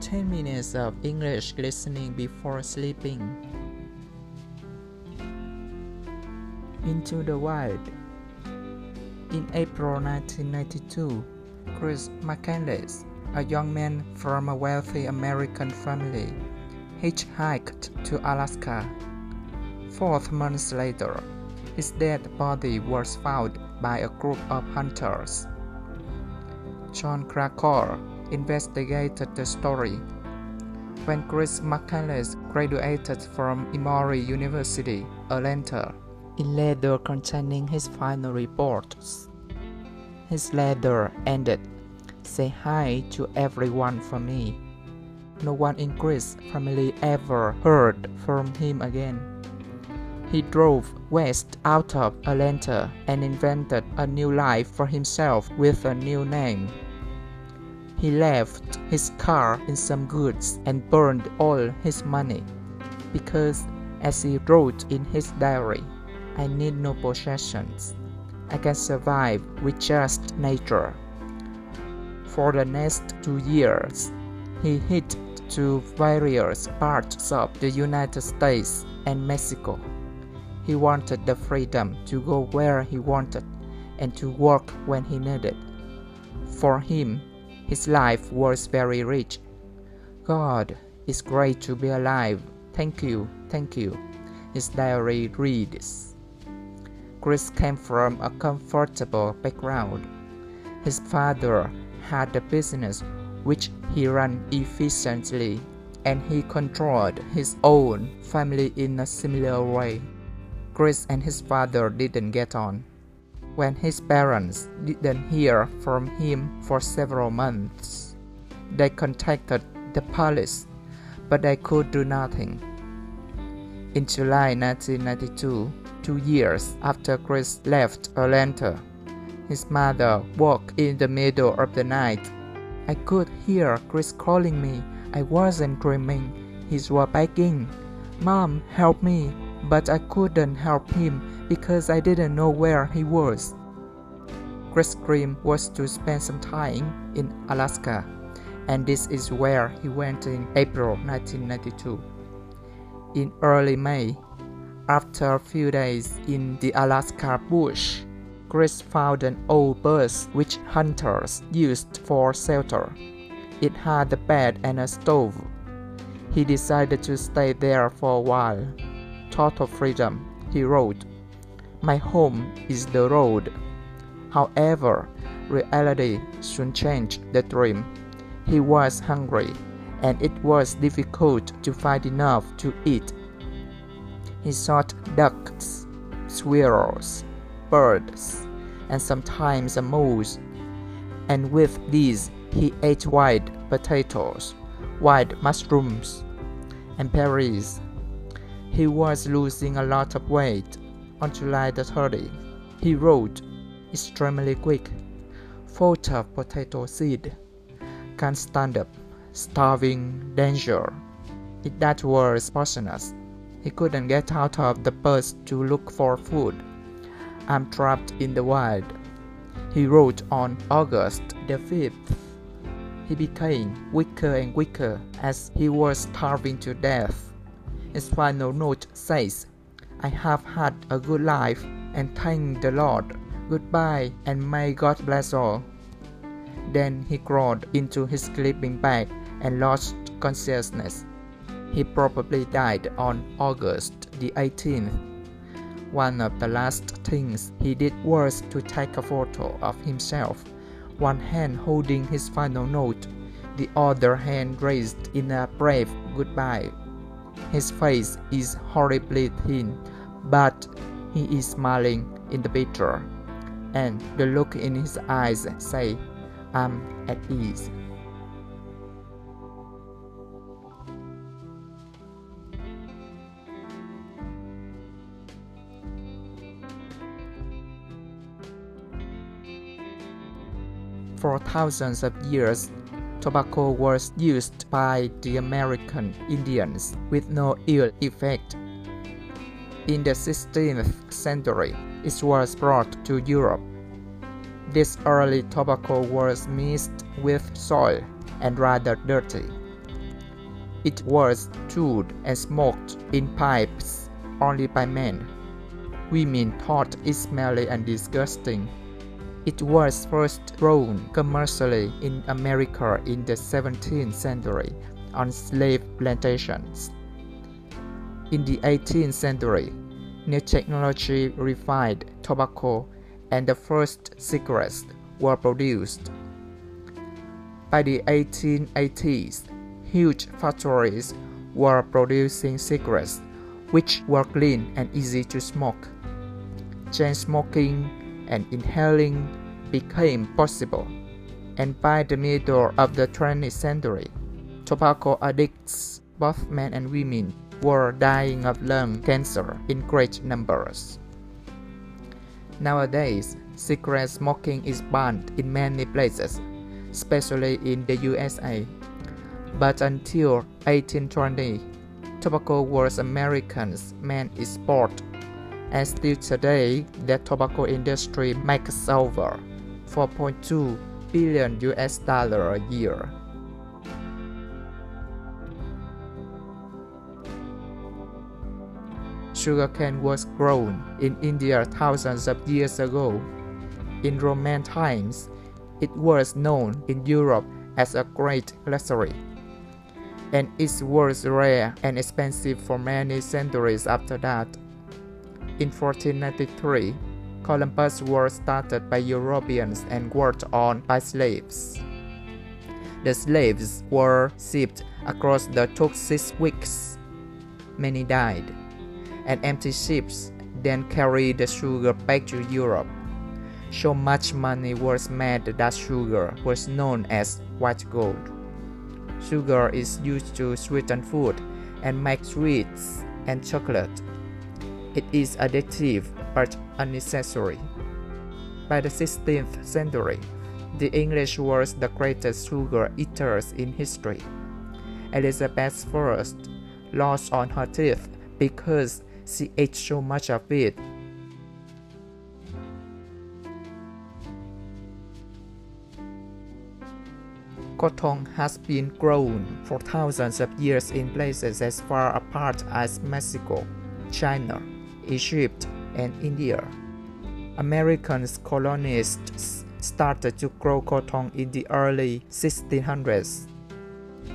10 minutes of English listening before sleeping. Into the Wild. In April 1992, Chris McCandless, a young man from a wealthy American family, hitchhiked to Alaska. Four months later, his dead body was found by a group of hunters. Jon Krakauer investigated the story. When Chris McCandless graduated from Emory University, Atlanta, in letter containing his final reports. His letter ended, Say hi to everyone for me. No one in Chris' family ever heard from him again. He drove west out of Atlanta and invented a new life for himself with a new name. He left his car in some goods and burned all his money because, as he wrote in his diary, I need no possessions. I can survive with just nature. For the next two years, he hit to various parts of the United States and Mexico. He wanted the freedom to go where he wanted and to work when he needed. For him, his life was very rich. God, it's great to be alive. Thank you, thank you. His diary reads Chris came from a comfortable background. His father had a business which he ran efficiently, and he controlled his own family in a similar way. Chris and his father didn't get on when his parents didn't hear from him for several months. They contacted the police, but they could do nothing. In July 1992, two years after Chris left Atlanta, his mother woke in the middle of the night. I could hear Chris calling me. I wasn't dreaming. He was begging, Mom, help me. But I couldn't help him because I didn't know where he was. Chris' dream was to spend some time in Alaska, and this is where he went in April 1992. In early May, after a few days in the Alaska bush, Chris found an old bus which hunters used for shelter. It had a bed and a stove. He decided to stay there for a while. Total freedom, he wrote. My home is the road. However, reality soon changed the dream. He was hungry, and it was difficult to find enough to eat. He sought ducks, squirrels, birds, and sometimes a mouse, and with these he ate white potatoes, white mushrooms, and berries. He was losing a lot of weight on July the 30th, he wrote, extremely quick, full of potato seed, can't stand up, starving, danger. If that was poisonous, he couldn't get out of the bus to look for food. I'm trapped in the wild. He wrote on August the 5th. He became weaker and weaker as he was starving to death. His final note says, I have had a good life and thank the Lord. Goodbye and may God bless all. Then he crawled into his sleeping bag and lost consciousness. He probably died on August the 18th. One of the last things he did was to take a photo of himself, one hand holding his final note, the other hand raised in a brave goodbye. His face is horribly thin, but he is smiling in the picture, and the look in his eyes say, I'm at ease. For thousands of years, tobacco was used by the American Indians with no ill effect. In the 16th century, it was brought to Europe. This early tobacco was mixed with soil and rather dirty. It was chewed and smoked in pipes only by men. Women thought it smelly and disgusting. It was first grown commercially in America in the 17th century on slave plantations. In the 18th century, new technology refined tobacco and the first cigarettes were produced. By the 1880s, huge factories were producing cigarettes which were clean and easy to smoke. Chain smoking and inhaling became possible, and by the middle of the 20th century, tobacco addicts, both men and women, were dying of lung cancer in great numbers. Nowadays, cigarette smoking is banned in many places, especially in the USA. But until 1820, tobacco was Americans' main export, and still today the tobacco industry makes over 4.2 billion US dollar a year. Sugarcane was grown in India thousands of years ago. In Roman times, it was known in Europe as a great luxury, and it was rare and expensive for many centuries after that. In 1493, Columbus was started by Europeans and worked on by slaves. The slaves were shipped across the took six weeks. Many died and empty ships then carried the sugar back to Europe. So much money was made that sugar was known as white gold. Sugar is used to sweeten food and make sweets and chocolate. It is addictive but unnecessary. By the 16th century, the English were the greatest sugar eaters in history. Elizabeth I lost on her teeth because she ate so much of it. Cotton has been grown for thousands of years in places as far apart as Mexico, China, Egypt, and India. American colonists started to grow cotton in the early 1600s.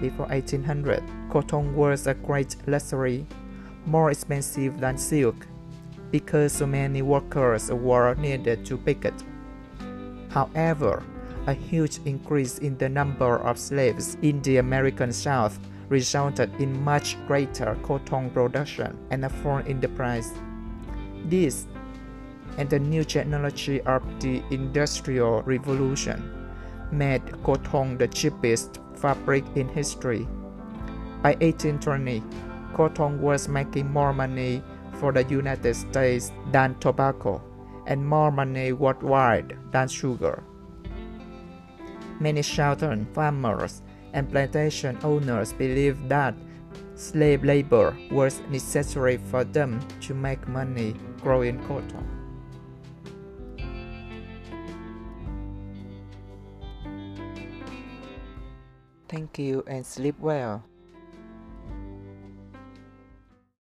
Before 1800, cotton was a great luxury more expensive than silk because so many workers were needed to pick it. However, a huge increase in the number of slaves in the American South resulted in much greater cotton production and a fall in the price. This and the new technology of the Industrial Revolution made cotton the cheapest fabric in history. By 1820, cotton was making more money for the United States than tobacco and more money worldwide than sugar. Many Southern farmers and plantation owners believed that slave labor was necessary for them to make money growing cotton. Thank you and sleep well.